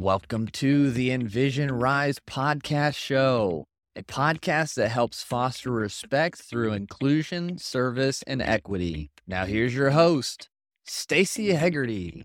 Welcome to the Envision Rise podcast show, a podcast that helps foster respect through inclusion, service, and equity. Now, here's your host, Stacy Hegarty.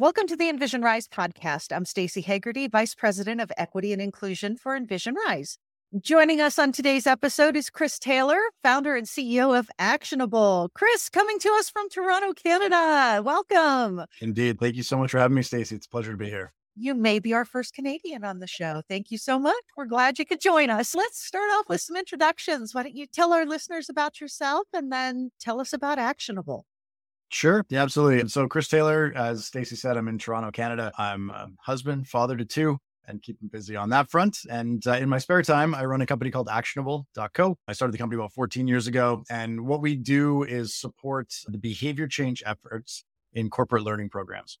Welcome to the Envision Rise podcast. I'm Stacy Hegarty, Vice President of Equity and Inclusion for Envision Rise. Joining us on today's episode is Chris Taylor, founder and CEO of Actionable. Chris, coming to us from Toronto, Canada. Welcome. Indeed. Thank you so much for having me, Stacey. It's a pleasure to be here. You may be our first Canadian on the show. Thank you so much. We're glad you could join us. Let's start off with some introductions. Why don't you tell our listeners about yourself and then tell us about Actionable? Sure. Yeah, absolutely. And So, Chris Taylor, as Stacy said, I'm in Toronto, Canada. I'm a husband, father to two, and keeping busy on that front. And uh, in my spare time, I run a company called actionable.co. I started the company about 14 years ago. And what we do is support the behavior change efforts in corporate learning programs.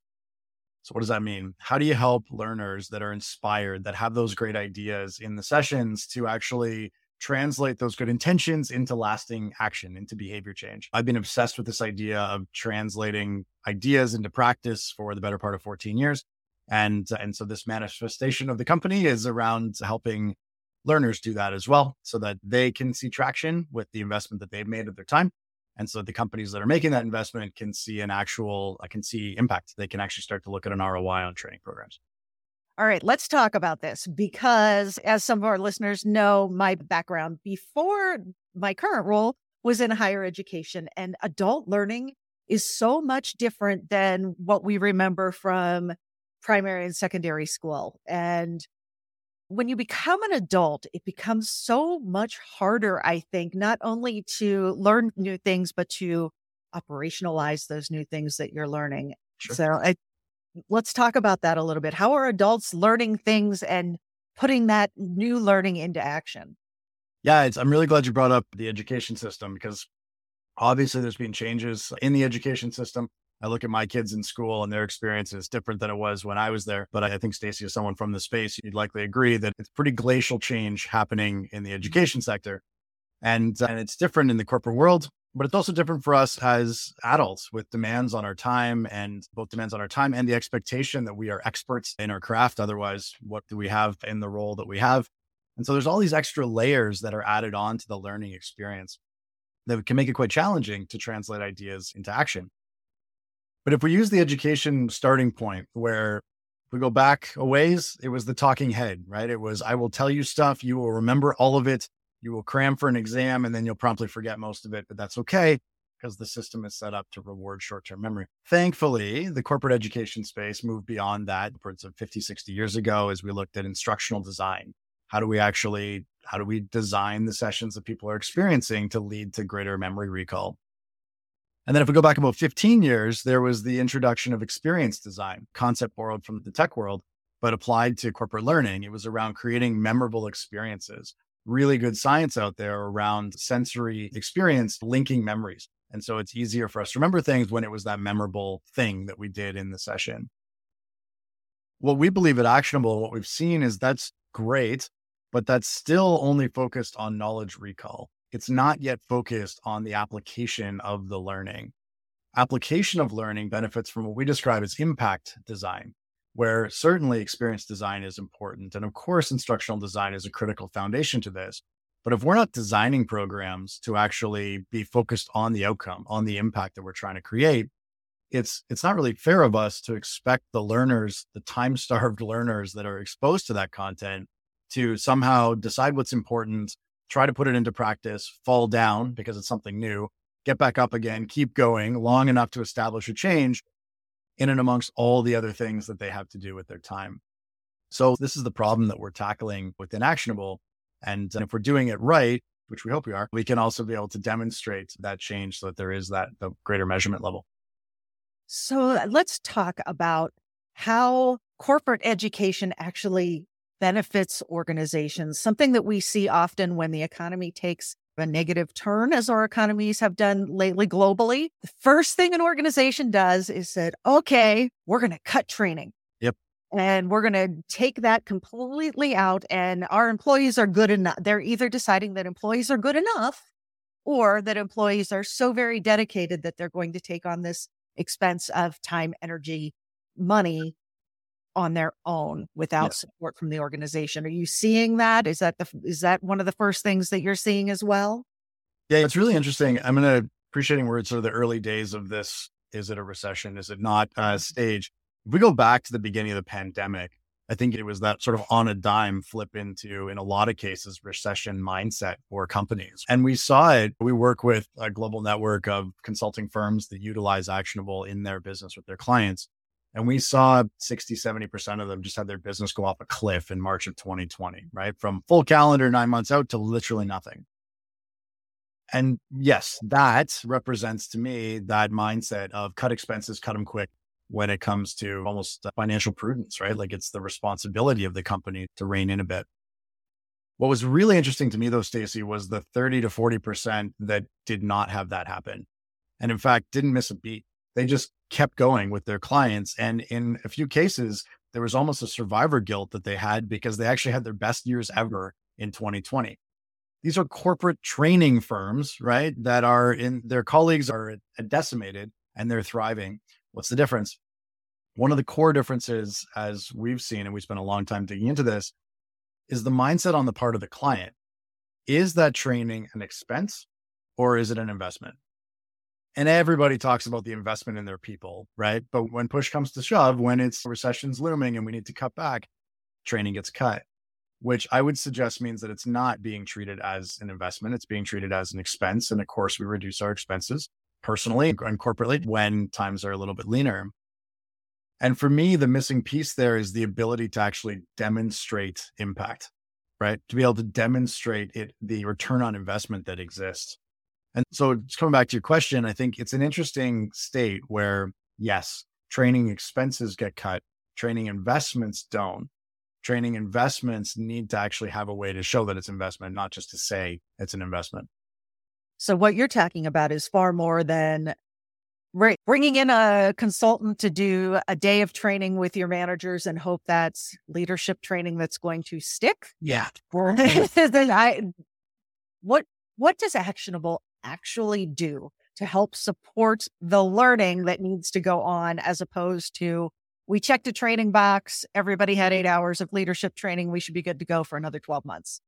So, what does that mean? How do you help learners that are inspired, that have those great ideas in the sessions to actually translate those good intentions into lasting action, into behavior change? I've been obsessed with this idea of translating ideas into practice for the better part of 14 years. And, and so this manifestation of the company is around helping learners do that as well so that they can see traction with the investment that they've made of their time. And so the companies that are making that investment can see an actual, I can see impact. They can actually start to look at an ROI on training programs. All right, let's talk about this because, as some of our listeners know, my background before my current role was in higher education, and adult learning is so much different than what we remember from primary and secondary school. And when you become an adult, it becomes so much harder, I think, not only to learn new things, but to operationalize those new things that you're learning. Sure. So I, let's talk about that a little bit. How are adults learning things and putting that new learning into action? Yeah, I'm really glad you brought up the education system because obviously there's been changes in the education system. I look at my kids in school and their experience is different than it was when I was there. But I think Stacy, is someone from the space. You'd likely agree that it's pretty glacial change happening in the mm-hmm. education sector. And, uh, and it's different in the corporate world, but it's also different for us as adults with demands on our time and both demands on our time and the expectation that we are experts in our craft. Otherwise, what do we have in the role that we have? And so there's all these extra layers that are added on to the learning experience that can make it quite challenging to translate ideas into action. But if we use the education starting point where we go back a ways, it was the talking head, right? It was, I will tell you stuff, you will remember all of it, you will cram for an exam, and then you'll promptly forget most of it, but that's okay because the system is set up to reward short term memory. Thankfully, the corporate education space moved beyond that upwards of 50, 60 years ago as we looked at instructional design. How do we actually, how do we design the sessions that people are experiencing to lead to greater memory recall? And then if we go back about 15 years, there was the introduction of experience design, concept borrowed from the tech world, but applied to corporate learning. It was around creating memorable experiences. Really good science out there around sensory experience linking memories. And so it's easier for us to remember things when it was that memorable thing that we did in the session. What we believe at Actionable, what we've seen is that's great, but that's still only focused on knowledge recall it's not yet focused on the application of the learning. Application of learning benefits from what we describe as impact design, where certainly experience design is important. And of course, instructional design is a critical foundation to this. But if we're not designing programs to actually be focused on the outcome, on the impact that we're trying to create, it's it's not really fair of us to expect the learners, the time-starved learners that are exposed to that content to somehow decide what's important, try to put it into practice, fall down because it's something new, get back up again, keep going long enough to establish a change in and amongst all the other things that they have to do with their time. So this is the problem that we're tackling within Actionable. And if we're doing it right, which we hope we are, we can also be able to demonstrate that change so that there is that the greater measurement level. So uh, let's talk about how corporate education actually benefits organizations, something that we see often when the economy takes a negative turn, as our economies have done lately globally. The first thing an organization does is said, okay, we're going to cut training. Yep. And we're going to take that completely out, and our employees are good enough. They're either deciding that employees are good enough or that employees are so very dedicated that they're going to take on this expense of time, energy, money on their own without yeah. support from the organization. Are you seeing that? Is that the is that one of the first things that you're seeing as well? Yeah, it's really interesting. I'm gonna appreciating where it's sort of the early days of this. Is it a recession? Is it not a stage? If we go back to the beginning of the pandemic, I think it was that sort of on a dime flip into, in a lot of cases, recession mindset for companies. And we saw it. We work with a global network of consulting firms that utilize actionable in their business with their clients. And we saw 60, 70% of them just had their business go off a cliff in March of 2020, right? From full calendar nine months out to literally nothing. And yes, that represents to me that mindset of cut expenses, cut them quick, when it comes to almost uh, financial prudence, right? Like it's the responsibility of the company to rein in a bit. What was really interesting to me though, Stacy, was the 30 to 40% that did not have that happen. And in fact, didn't miss a beat. They just kept going with their clients. And in a few cases, there was almost a survivor guilt that they had because they actually had their best years ever in 2020. These are corporate training firms, right? That are in their colleagues are decimated and they're thriving. What's the difference? One of the core differences, as we've seen, and we spent a long time digging into this, is the mindset on the part of the client. Is that training an expense or is it an investment? And everybody talks about the investment in their people, right? But when push comes to shove, when it's recession's looming and we need to cut back, training gets cut, which I would suggest means that it's not being treated as an investment. It's being treated as an expense. And of course, we reduce our expenses personally and corporately when times are a little bit leaner. And for me, the missing piece there is the ability to actually demonstrate impact, right? To be able to demonstrate it, the return on investment that exists. And so, just coming back to your question, I think it's an interesting state where, yes, training expenses get cut, training investments don't. Training investments need to actually have a way to show that it's investment, not just to say it's an investment. So what you're talking about is far more than bringing in a consultant to do a day of training with your managers and hope that's leadership training that's going to stick. Yeah. I, what what does actionable actually do to help support the learning that needs to go on as opposed to we checked a training box, everybody had 8 hours of leadership training, we should be good to go for another 12 months.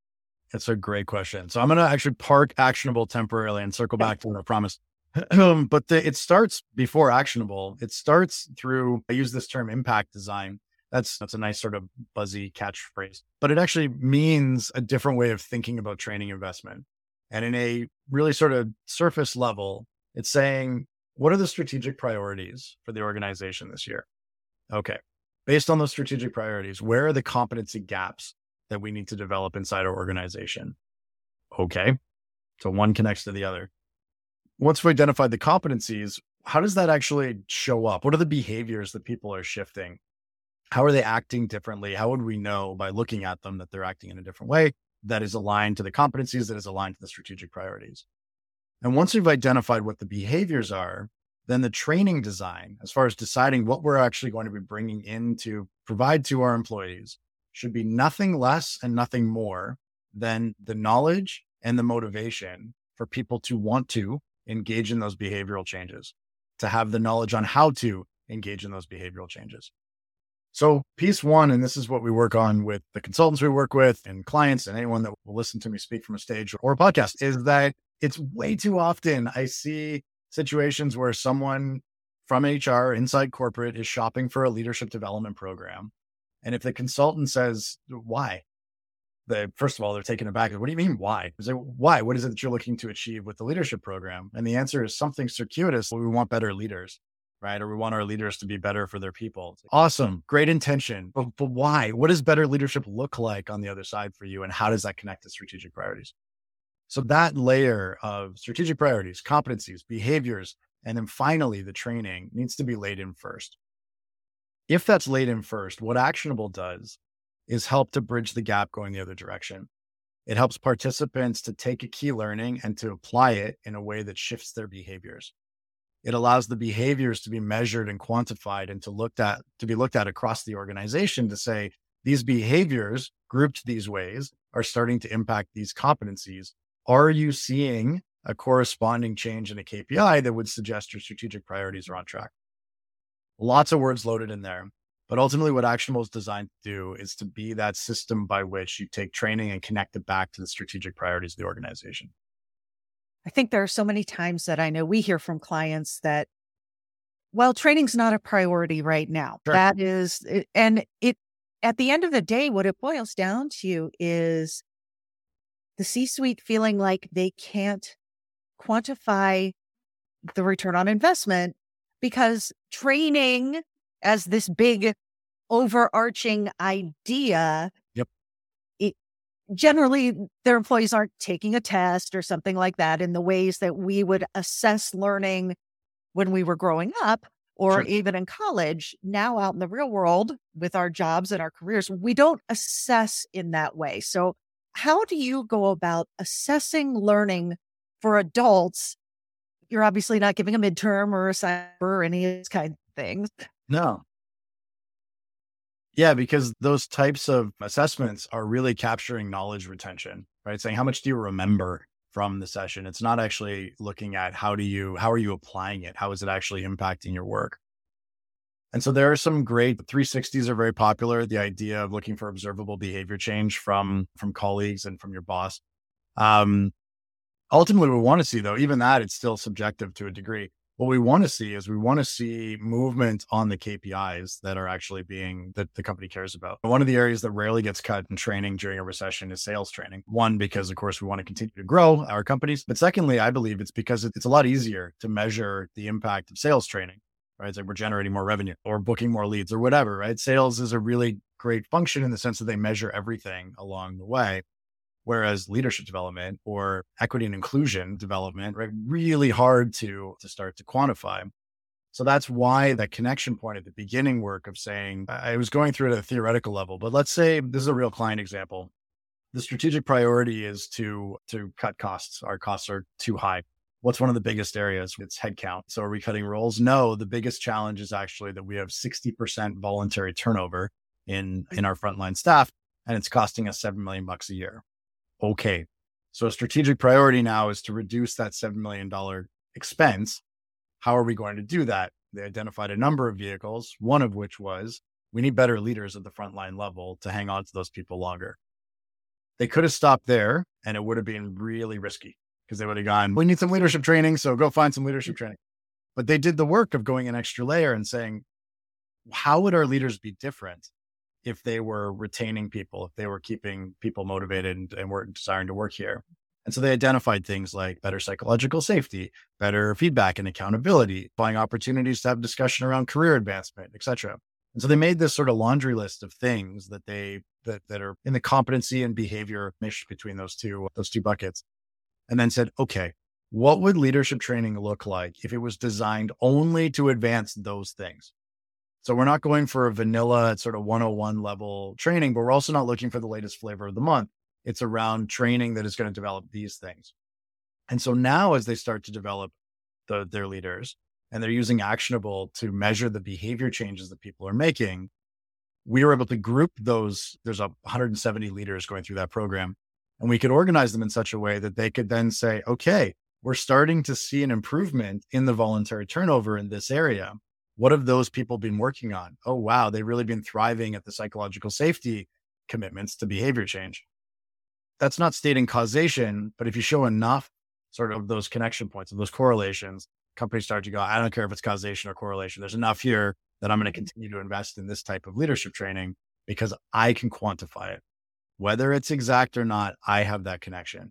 That's a great question. So I'm going to actually park actionable temporarily and circle back to what I promised. but the, it starts before actionable. It starts through, I use this term impact design. That's, that's a nice sort of buzzy catchphrase, but it actually means a different way of thinking about training investment. And in a really sort of surface level, it's saying, what are the strategic priorities for the organization this year? Okay. Based on those strategic priorities, where are the competency gaps that we need to develop inside our organization. Okay. So one connects to the other. Once we identified the competencies, how does that actually show up? What are the behaviors that people are shifting? How are they acting differently? How would we know by looking at them that they're acting in a different way that is aligned to the competencies, that is aligned to the strategic priorities? And once we've identified what the behaviors are, then the training design, as far as deciding what we're actually going to be bringing in to provide to our employees, should be nothing less and nothing more than the knowledge and the motivation for people to want to engage in those behavioral changes, to have the knowledge on how to engage in those behavioral changes. So, piece one, and this is what we work on with the consultants we work with and clients and anyone that will listen to me speak from a stage or a podcast, is that it's way too often I see situations where someone from HR inside corporate is shopping for a leadership development program and if the consultant says, why? They, first of all, they're taken aback. What do you mean, why? Why? What is it that you're looking to achieve with the leadership program? And the answer is something circuitous. We want better leaders, right? Or we want our leaders to be better for their people. Awesome. Great intention. But, but why? What does better leadership look like on the other side for you? And how does that connect to strategic priorities? So that layer of strategic priorities, competencies, behaviors, and then finally the training needs to be laid in first. If that's laid in first, what Actionable does is help to bridge the gap going the other direction. It helps participants to take a key learning and to apply it in a way that shifts their behaviors. It allows the behaviors to be measured and quantified and to looked at to be looked at across the organization to say these behaviors grouped these ways are starting to impact these competencies. Are you seeing a corresponding change in a KPI that would suggest your strategic priorities are on track? Lots of words loaded in there. But ultimately, what Actionable is designed to do is to be that system by which you take training and connect it back to the strategic priorities of the organization. I think there are so many times that I know we hear from clients that, well, training's not a priority right now. Sure. That is, and it, at the end of the day, what it boils down to is the C suite feeling like they can't quantify the return on investment because training as this big overarching idea generally their employees aren't taking a test or something like that in the ways that we would assess learning when we were growing up or sure. even in college now out in the real world with our jobs and our careers we don't assess in that way so how do you go about assessing learning for adults you're obviously not giving a midterm or a cyber or any of these kind of things. No. Yeah, because those types of assessments are really capturing knowledge retention, right? Saying how much do you remember from the session? It's not actually looking at how do you how are you applying it? How is it actually impacting your work? And so there are some great 360s are very popular. The idea of looking for observable behavior change from from colleagues and from your boss. Um, ultimately we want to see though even that it's still subjective to a degree what we want to see is we want to see movement on the KPIs that are actually being that the company cares about. One of the areas that rarely gets cut in training during a recession is sales training. One, because of course we want to continue to grow our companies. But secondly, I believe it's because it's a lot easier to measure the impact of sales training, right? It's like we're generating more revenue or booking more leads or whatever, right? Sales is a really great function in the sense that they measure everything along the way. Whereas leadership development or equity and inclusion development, right, really hard to, to start to quantify. So that's why that connection point at the beginning work of saying, I was going through it at a theoretical level, but let's say this is a real client example. The strategic priority is to, to cut costs. Our costs are too high. What's one of the biggest areas? It's headcount. So are we cutting roles? No, the biggest challenge is actually that we have 60% voluntary turnover in, in our frontline staff and it's costing us 7 million bucks a year okay. So a strategic priority now is to reduce that $7 million expense. How are we going to do that? They identified a number of vehicles, one of which was we need better leaders at the frontline level to hang on to those people longer. They could have stopped there and it would have been really risky because they would have gone, we need some leadership training. So go find some leadership training. But they did the work of going an extra layer and saying, how would our leaders be different if they were retaining people, if they were keeping people motivated and, and were desiring to work here. And so they identified things like better psychological safety, better feedback and accountability, finding opportunities to have discussion around career advancement, et cetera. And so they made this sort of laundry list of things that they that that are in the competency and behavior mesh between those two those two buckets. And then said, okay, what would leadership training look like if it was designed only to advance those things? So we're not going for a vanilla sort of 101 level training, but we're also not looking for the latest flavor of the month. It's around training that is going to develop these things. And so now as they start to develop the, their leaders and they're using actionable to measure the behavior changes that people are making, we were able to group those. There's a 170 leaders going through that program and we could organize them in such a way that they could then say, okay, we're starting to see an improvement in the voluntary turnover in this area what have those people been working on? Oh, wow, they've really been thriving at the psychological safety commitments to behavior change. That's not stating causation, but if you show enough sort of those connection points of those correlations, companies start to go, I don't care if it's causation or correlation. There's enough here that I'm going to mm-hmm. continue to invest in this type of leadership training because I can quantify it. Whether it's exact or not, I have that connection.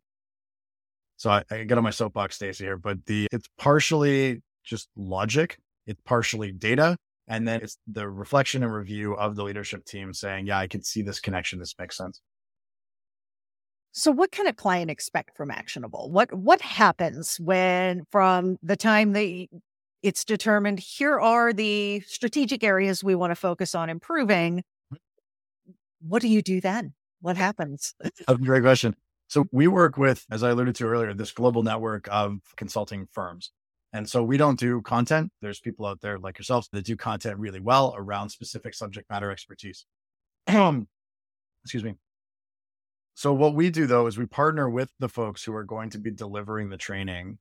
So I, I get on my soapbox, Stacy here, but the it's partially just logic it's partially data. And then it's the reflection and review of the leadership team saying, yeah, I can see this connection. This makes sense. So what can a client expect from actionable? What what happens when from the time they it's determined here are the strategic areas we want to focus on improving? What do you do then? What happens? a great question. So we work with, as I alluded to earlier, this global network of consulting firms. And so we don't do content. There's people out there like yourselves that do content really well around specific subject matter expertise. Um, excuse me. So what we do though is we partner with the folks who are going to be delivering the training.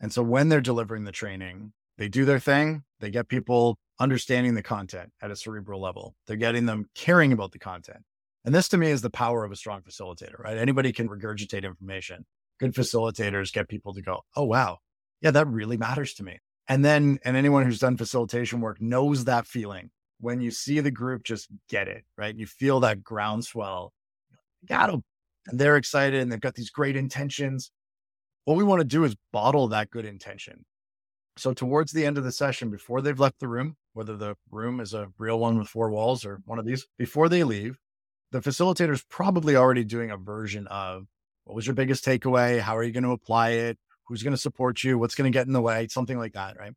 And so when they're delivering the training, They do their thing. They get people understanding the content at a cerebral level. They're getting them caring about the content. And this to me is the power of a strong facilitator, right? Anybody can regurgitate information. Good facilitators get people to go, oh, wow. Yeah, that really matters to me. And then, and anyone who's done facilitation work knows that feeling when you see the group just get it, right? You feel that groundswell. Got them. And they're excited and they've got these great intentions. What we want to do is bottle that good intention. So, towards the end of the session, before they've left the room, whether the room is a real one with four walls or one of these, before they leave, the facilitator is probably already doing a version of what was your biggest takeaway? How are you going to apply it? Who's going to support you? What's going to get in the way? Something like that, right?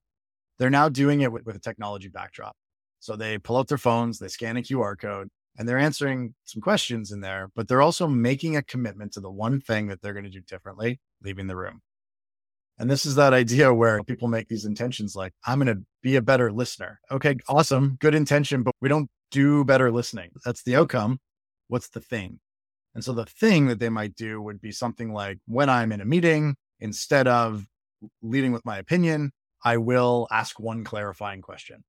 They're now doing it with, with a technology backdrop. So they pull out their phones, they scan a QR code, and they're answering some questions in there, but they're also making a commitment to the one thing that they're going to do differently, leaving the room. And this is that idea where people make these intentions like, I'm going to be a better listener. Okay, awesome. Good intention, but we don't do better listening. That's the outcome. What's the thing? And so the thing that they might do would be something like when I'm in a meeting, instead of leading with my opinion, I will ask one clarifying question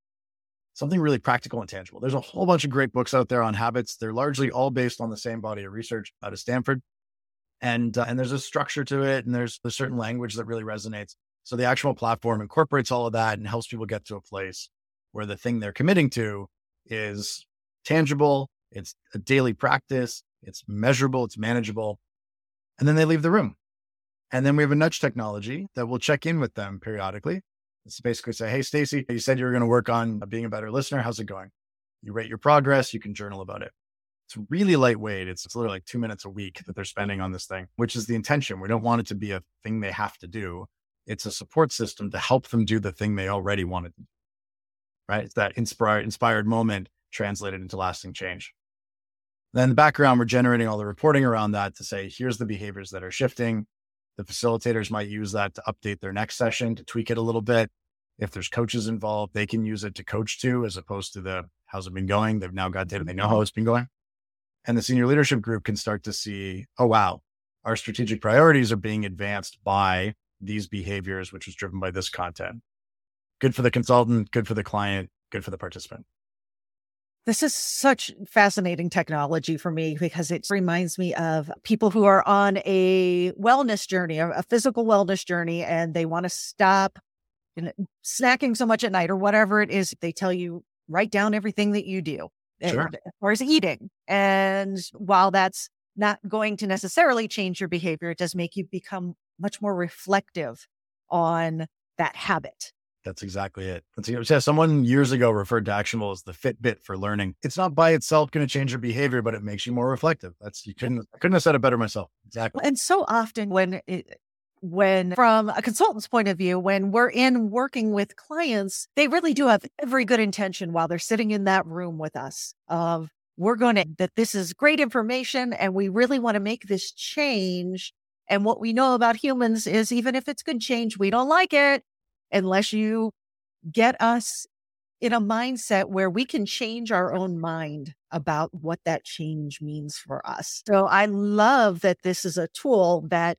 something really practical and tangible. There's a whole bunch of great books out there on habits. They're largely all based on the same body of research out of Stanford. And, uh, and there's a structure to it and there's a certain language that really resonates. So the actual platform incorporates all of that and helps people get to a place where the thing they're committing to is tangible. It's a daily practice. It's measurable. It's manageable. And then they leave the room. And then we have a nudge technology that will check in with them periodically it's basically say, Hey, Stacy, you said you were going to work on being a better listener. How's it going? You rate your progress. You can journal about it. It's really lightweight. It's, it's literally like two minutes a week that they're spending on this thing, which is the intention. We don't want it to be a thing they have to do. It's a support system to help them do the thing they already wanted to do. Right. It's that inspired, inspired moment translated into lasting change. Then in the background, we're generating all the reporting around that to say, here's the behaviors that are shifting. The facilitators might use that to update their next session, to tweak it a little bit. If there's coaches involved, they can use it to coach to, as opposed to the how's it been going? They've now got data, they know how it's been going. And the senior leadership group can start to see, oh, wow, our strategic priorities are being advanced by these behaviors, which was driven by this content. Good for the consultant, good for the client, good for the participant. This is such fascinating technology for me because it reminds me of people who are on a wellness journey, a physical wellness journey, and they want to stop you know, snacking so much at night or whatever it is. They tell you, write down everything that you do sure. as far as eating. And while that's not going to necessarily change your behavior, it does make you become much more reflective on that habit. That's exactly it. That's, yeah, someone years ago referred to Actionable as the Fitbit for learning. It's not by itself going to change your behavior, but it makes you more reflective. That's you couldn't I couldn't have said it better myself. Exactly. And so often when it, when from a consultant's point of view, when we're in working with clients, they really do have every good intention while they're sitting in that room with us of we're going to that this is great information and we really want to make this change. And what we know about humans is even if it's good change, we don't like it unless you get us in a mindset where we can change our own mind about what that change means for us. So I love that this is a tool that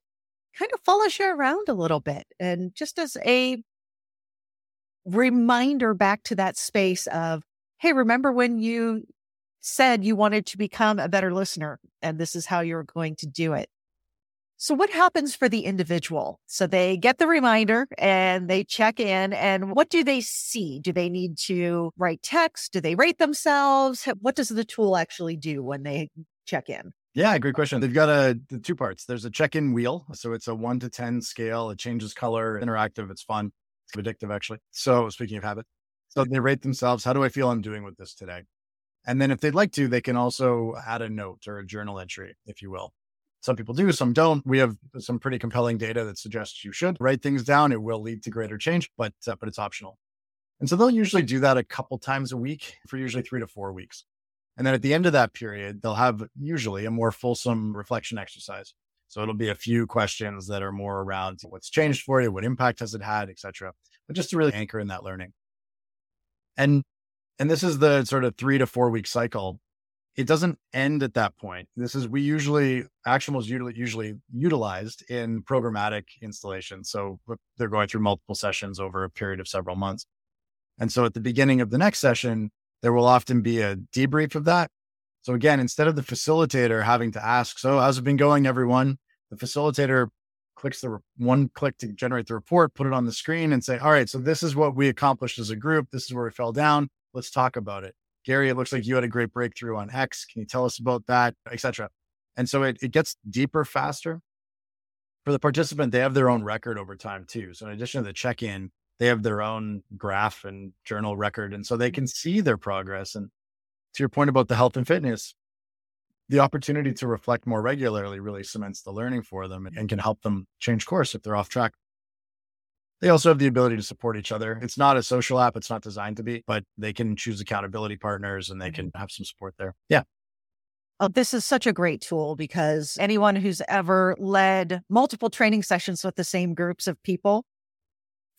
kind of follows you around a little bit and just as a reminder back to that space of, Hey, remember when you said you wanted to become a better listener and this is how you're going to do it. So what happens for the individual? So they get the reminder and they check in and what do they see? Do they need to write text? Do they rate themselves? What does the tool actually do when they check in? Yeah, great question. They've got a the two parts. There's a check-in wheel, so it's a one to ten scale. It changes color, interactive. It's fun. It's addictive, actually. So speaking of habit, so they rate themselves. How do I feel I'm doing with this today? And then if they'd like to, they can also add a note or a journal entry, if you will. Some people do, some don't. We have some pretty compelling data that suggests you should write things down. It will lead to greater change, but uh, but it's optional. And so they'll usually do that a couple times a week for usually three to four weeks. And then at the end of that period, they'll have usually a more fulsome reflection exercise. So it'll be a few questions that are more around what's changed for you, what impact has it had, etc. But just to really anchor in that learning. And and this is the sort of three to four week cycle it doesn't end at that point. This is we usually actionable is usually, usually utilized in programmatic installations. So they're going through multiple sessions over a period of several months. And so at the beginning of the next session, there will often be a debrief of that. So again, instead of the facilitator having to ask, so how's it been going, everyone? The facilitator clicks the one click to generate the report, put it on the screen and say, all right, so this is what we accomplished as a group. This is where we fell down. Let's talk about it. Gary, it looks like you had a great breakthrough on X. Can you tell us about that, etc. And so it, it gets deeper faster. For the participant, they have their own record over time too. So in addition to the check-in, they have their own graph and journal record. And so they can see their progress. And to your point about the health and fitness, the opportunity to reflect more regularly really cements the learning for them and can help them change course if they're off track. They also have the ability to support each other. It's not a social app, it's not designed to be, but they can choose accountability partners and they mm-hmm. can have some support there. Yeah. Oh, this is such a great tool because anyone who's ever led multiple training sessions with the same groups of people,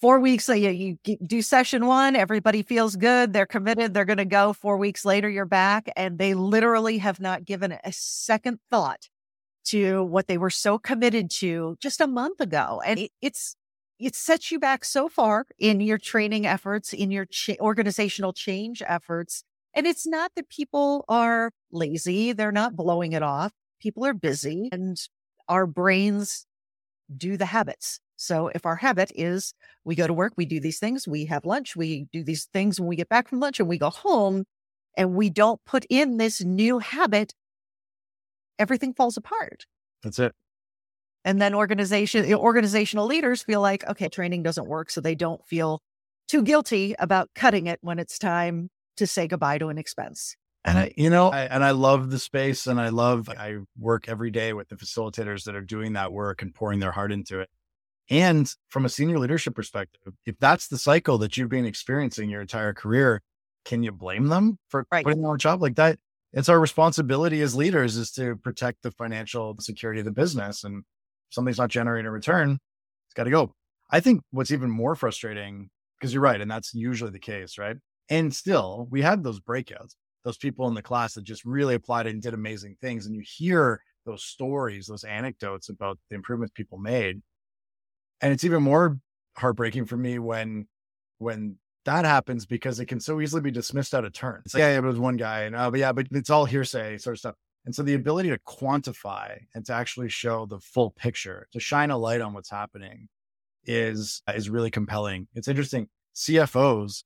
four weeks, uh, you, you do session one, everybody feels good, they're committed, they're going to go. Four weeks later, you're back, and they literally have not given a second thought to what they were so committed to just a month ago. And it, it's it sets you back so far in your training efforts, in your ch- organizational change efforts. And it's not that people are lazy, they're not blowing it off. People are busy and our brains do the habits. So if our habit is we go to work, we do these things, we have lunch, we do these things when we get back from lunch and we go home and we don't put in this new habit, everything falls apart. That's it. And then organization organizational leaders feel like, okay, training doesn't work. So they don't feel too guilty about cutting it when it's time to say goodbye to an expense. And I, you know, I, and I love the space and I love, I work every day with the facilitators that are doing that work and pouring their heart into it. And from a senior leadership perspective, if that's the cycle that you've been experiencing your entire career, can you blame them for right. putting on a job like that? It's our responsibility as leaders is to protect the financial security of the business. And something's not generating a return, it's got to go. I think what's even more frustrating, because you're right, and that's usually the case, right? And still, we had those breakouts, those people in the class that just really applied and did amazing things. And you hear those stories, those anecdotes about the improvements people made. And it's even more heartbreaking for me when when that happens because it can so easily be dismissed out of turn. It's like, yeah, but it was one guy, and oh, but yeah, but it's all hearsay sort of stuff. And so the ability to quantify and to actually show the full picture, to shine a light on what's happening is is really compelling. It's interesting. CFOs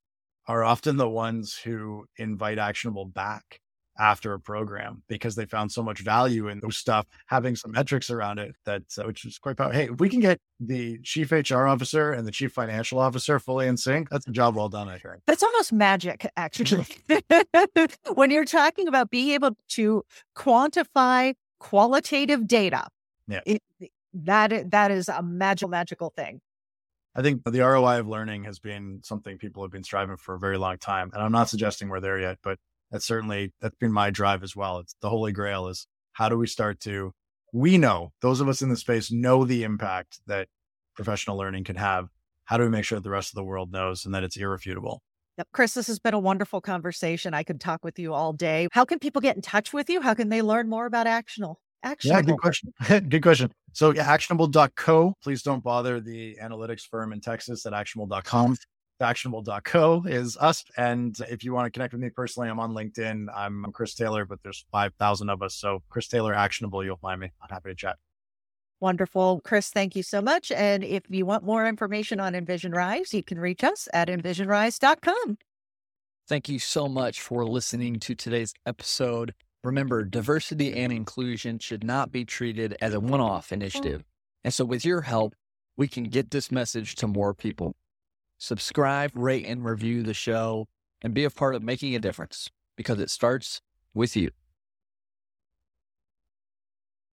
are often the ones who invite actionable back after a program because they found so much value in those stuff, having some metrics around it that, uh, which is quite powerful. Hey, if we can get the chief HR officer and the chief financial officer fully in sync, that's a job well done, I think. That's almost magic, actually. when you're talking about being able to quantify qualitative data, yeah. It, that, that is a magical, magical thing. I think the ROI of learning has been something people have been striving for a very long time. And I'm not suggesting we're there yet, but that's certainly that's been my drive as well. It's the holy grail is how do we start to we know those of us in the space know the impact that professional learning can have. How do we make sure that the rest of the world knows and that it's irrefutable? Yep. Chris, this has been a wonderful conversation. I could talk with you all day. How can people get in touch with you? How can they learn more about Actionable? Actionable. Yeah, good question. good question. So yeah, actionable.co. Please don't bother the analytics firm in Texas at actionable.com actionable.co is us. And if you want to connect with me personally, I'm on LinkedIn. I'm Chris Taylor, but there's 5,000 of us. So Chris Taylor Actionable, you'll find me. I'm happy to chat. Wonderful. Chris, thank you so much. And if you want more information on Envision Rise, you can reach us at envisionrise.com. Thank you so much for listening to today's episode. Remember, diversity and inclusion should not be treated as a one off initiative. And so, with your help, we can get this message to more people subscribe, rate, and review the show, and be a part of making a difference because it starts with you.